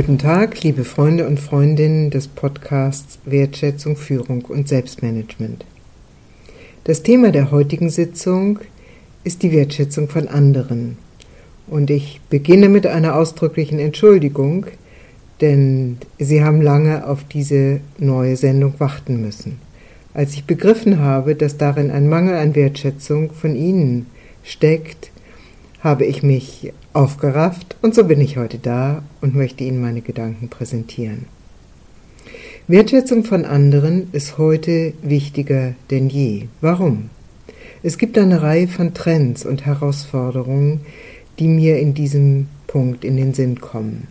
Guten Tag, liebe Freunde und Freundinnen des Podcasts Wertschätzung, Führung und Selbstmanagement. Das Thema der heutigen Sitzung ist die Wertschätzung von anderen. Und ich beginne mit einer ausdrücklichen Entschuldigung, denn Sie haben lange auf diese neue Sendung warten müssen. Als ich begriffen habe, dass darin ein Mangel an Wertschätzung von Ihnen steckt, habe ich mich aufgerafft und so bin ich heute da und möchte Ihnen meine Gedanken präsentieren. Wertschätzung von anderen ist heute wichtiger denn je. Warum? Es gibt eine Reihe von Trends und Herausforderungen, die mir in diesem Punkt in den Sinn kommen.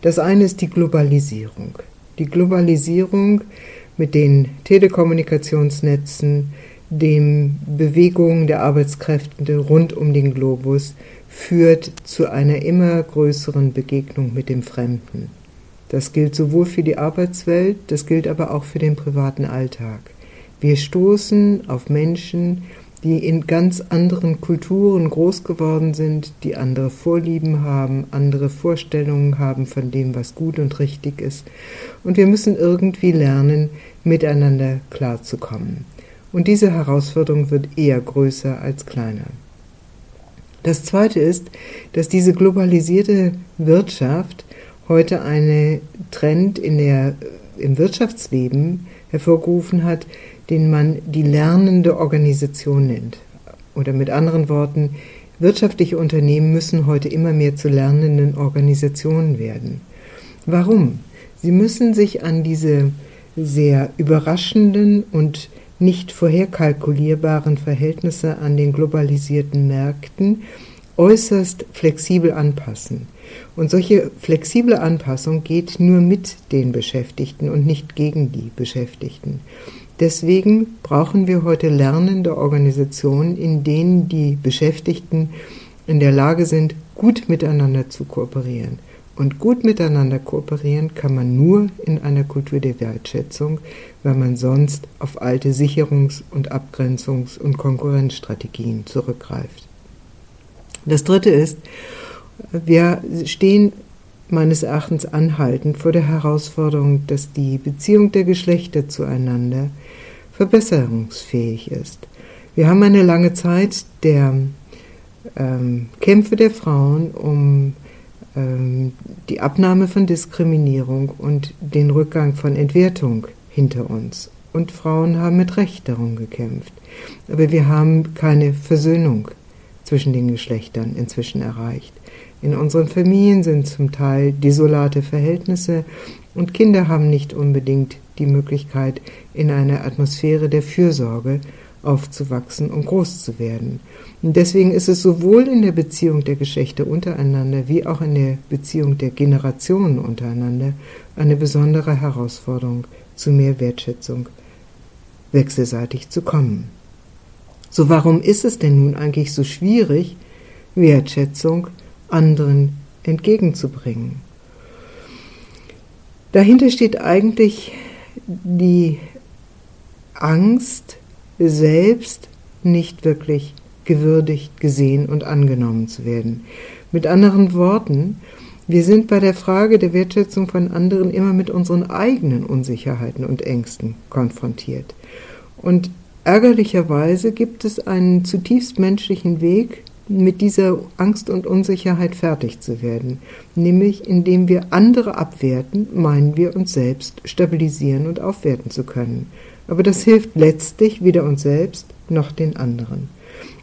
Das eine ist die Globalisierung. Die Globalisierung mit den Telekommunikationsnetzen, den Bewegungen der Arbeitskräfte rund um den Globus führt zu einer immer größeren Begegnung mit dem Fremden. Das gilt sowohl für die Arbeitswelt, das gilt aber auch für den privaten Alltag. Wir stoßen auf Menschen, die in ganz anderen Kulturen groß geworden sind, die andere Vorlieben haben, andere Vorstellungen haben von dem, was gut und richtig ist. Und wir müssen irgendwie lernen, miteinander klarzukommen. Und diese Herausforderung wird eher größer als kleiner. Das Zweite ist, dass diese globalisierte Wirtschaft heute einen Trend in der, im Wirtschaftsleben hervorgerufen hat, den man die lernende Organisation nennt. Oder mit anderen Worten, wirtschaftliche Unternehmen müssen heute immer mehr zu lernenden Organisationen werden. Warum? Sie müssen sich an diese sehr überraschenden und nicht vorherkalkulierbaren Verhältnisse an den globalisierten Märkten äußerst flexibel anpassen. Und solche flexible Anpassung geht nur mit den Beschäftigten und nicht gegen die Beschäftigten. Deswegen brauchen wir heute lernende Organisationen, in denen die Beschäftigten in der Lage sind, gut miteinander zu kooperieren. Und gut miteinander kooperieren kann man nur in einer Kultur der Wertschätzung, weil man sonst auf alte Sicherungs- und Abgrenzungs- und Konkurrenzstrategien zurückgreift. Das Dritte ist, wir stehen meines Erachtens anhaltend vor der Herausforderung, dass die Beziehung der Geschlechter zueinander verbesserungsfähig ist. Wir haben eine lange Zeit der ähm, Kämpfe der Frauen um ähm, die Abnahme von Diskriminierung und den Rückgang von Entwertung hinter uns. Und Frauen haben mit Recht darum gekämpft. Aber wir haben keine Versöhnung zwischen den Geschlechtern inzwischen erreicht. In unseren Familien sind zum Teil desolate Verhältnisse und Kinder haben nicht unbedingt die Möglichkeit, in einer Atmosphäre der Fürsorge aufzuwachsen und groß zu werden. Und deswegen ist es sowohl in der Beziehung der Geschlechter untereinander wie auch in der Beziehung der Generationen untereinander eine besondere Herausforderung, zu mehr Wertschätzung wechselseitig zu kommen. So warum ist es denn nun eigentlich so schwierig, Wertschätzung anderen entgegenzubringen? Dahinter steht eigentlich die Angst, selbst nicht wirklich gewürdigt, gesehen und angenommen zu werden. Mit anderen Worten, wir sind bei der Frage der Wertschätzung von anderen immer mit unseren eigenen Unsicherheiten und Ängsten konfrontiert. Und ärgerlicherweise gibt es einen zutiefst menschlichen Weg, mit dieser Angst und Unsicherheit fertig zu werden, nämlich indem wir andere abwerten, meinen wir uns selbst stabilisieren und aufwerten zu können. Aber das hilft letztlich weder uns selbst noch den anderen.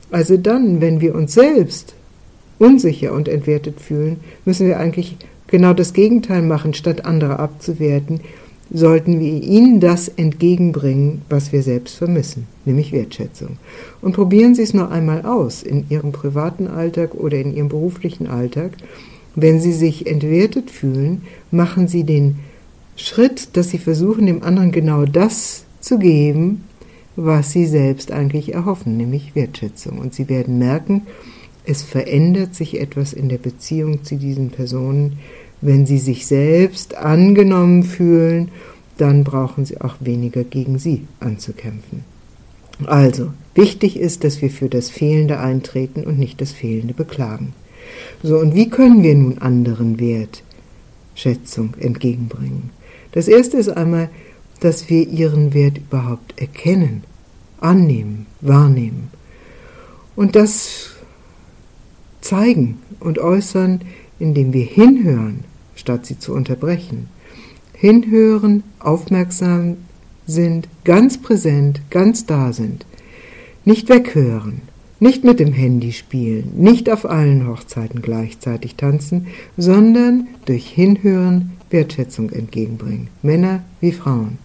Also dann, wenn wir uns selbst unsicher und entwertet fühlen, müssen wir eigentlich genau das Gegenteil machen, statt andere abzuwerten, sollten wir ihnen das entgegenbringen, was wir selbst vermissen, nämlich Wertschätzung. Und probieren Sie es nur einmal aus in Ihrem privaten Alltag oder in Ihrem beruflichen Alltag. Wenn Sie sich entwertet fühlen, machen Sie den Schritt, dass Sie versuchen, dem anderen genau das zu geben, was Sie selbst eigentlich erhoffen, nämlich Wertschätzung. Und Sie werden merken, es verändert sich etwas in der Beziehung zu diesen Personen. Wenn Sie sich selbst angenommen fühlen, dann brauchen Sie auch weniger gegen Sie anzukämpfen. Also, wichtig ist, dass wir für das Fehlende eintreten und nicht das Fehlende beklagen. So, und wie können wir nun anderen Wert Wertschätzung entgegenbringen. Das erste ist einmal, dass wir ihren Wert überhaupt erkennen, annehmen, wahrnehmen und das zeigen und äußern, indem wir hinhören, statt sie zu unterbrechen. Hinhören, aufmerksam sind, ganz präsent, ganz da sind. Nicht weghören, nicht mit dem Handy spielen, nicht auf allen Hochzeiten gleichzeitig tanzen, sondern durch Hinhören Wertschätzung entgegenbringen, Männer wie Frauen.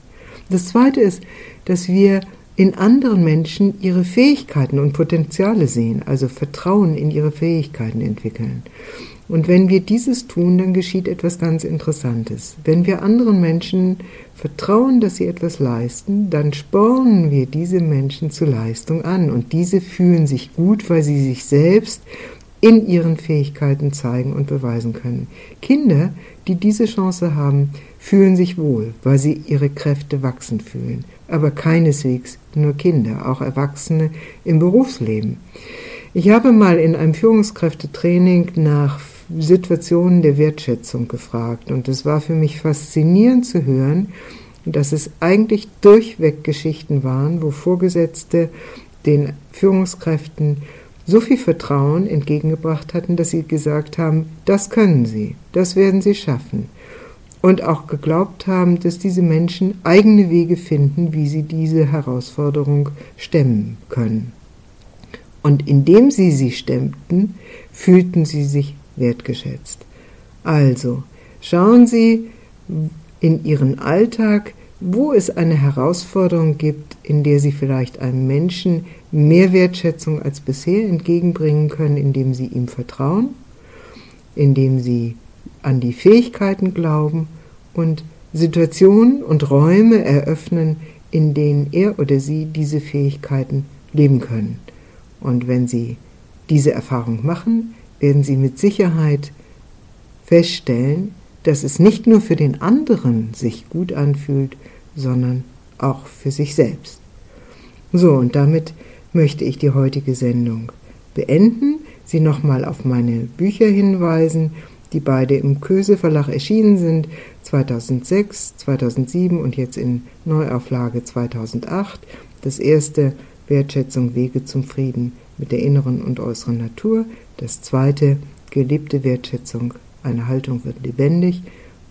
Das Zweite ist, dass wir in anderen Menschen ihre Fähigkeiten und Potenziale sehen, also Vertrauen in ihre Fähigkeiten entwickeln. Und wenn wir dieses tun, dann geschieht etwas ganz Interessantes. Wenn wir anderen Menschen vertrauen, dass sie etwas leisten, dann spornen wir diese Menschen zur Leistung an. Und diese fühlen sich gut, weil sie sich selbst in ihren Fähigkeiten zeigen und beweisen können. Kinder, die diese Chance haben, fühlen sich wohl, weil sie ihre Kräfte wachsen fühlen. Aber keineswegs nur Kinder, auch Erwachsene im Berufsleben. Ich habe mal in einem Führungskräftetraining nach Situationen der Wertschätzung gefragt. Und es war für mich faszinierend zu hören, dass es eigentlich durchweg Geschichten waren, wo Vorgesetzte den Führungskräften so viel Vertrauen entgegengebracht hatten, dass sie gesagt haben, das können sie, das werden sie schaffen. Und auch geglaubt haben, dass diese Menschen eigene Wege finden, wie sie diese Herausforderung stemmen können. Und indem sie sie stemmten, fühlten sie sich wertgeschätzt. Also, schauen Sie in Ihren Alltag, wo es eine Herausforderung gibt, in der Sie vielleicht einem Menschen mehr Wertschätzung als bisher entgegenbringen können, indem Sie ihm vertrauen, indem Sie an die Fähigkeiten glauben und Situationen und Räume eröffnen, in denen er oder sie diese Fähigkeiten leben können. Und wenn Sie diese Erfahrung machen, werden Sie mit Sicherheit feststellen, dass es nicht nur für den anderen sich gut anfühlt, sondern auch für sich selbst. So, und damit möchte ich die heutige Sendung beenden, Sie nochmal auf meine Bücher hinweisen, die beide im Köse Verlag erschienen sind, 2006, 2007 und jetzt in Neuauflage 2008. Das erste Wertschätzung Wege zum Frieden mit der inneren und äußeren Natur, das zweite, gelebte Wertschätzung, eine Haltung wird lebendig.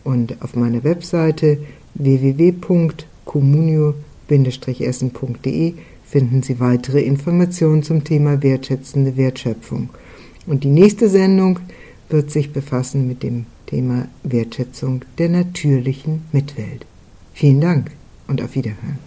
Und auf meiner Webseite www.communio-essen.de finden Sie weitere Informationen zum Thema wertschätzende Wertschöpfung. Und die nächste Sendung wird sich befassen mit dem Thema Wertschätzung der natürlichen Mitwelt. Vielen Dank und auf Wiederhören.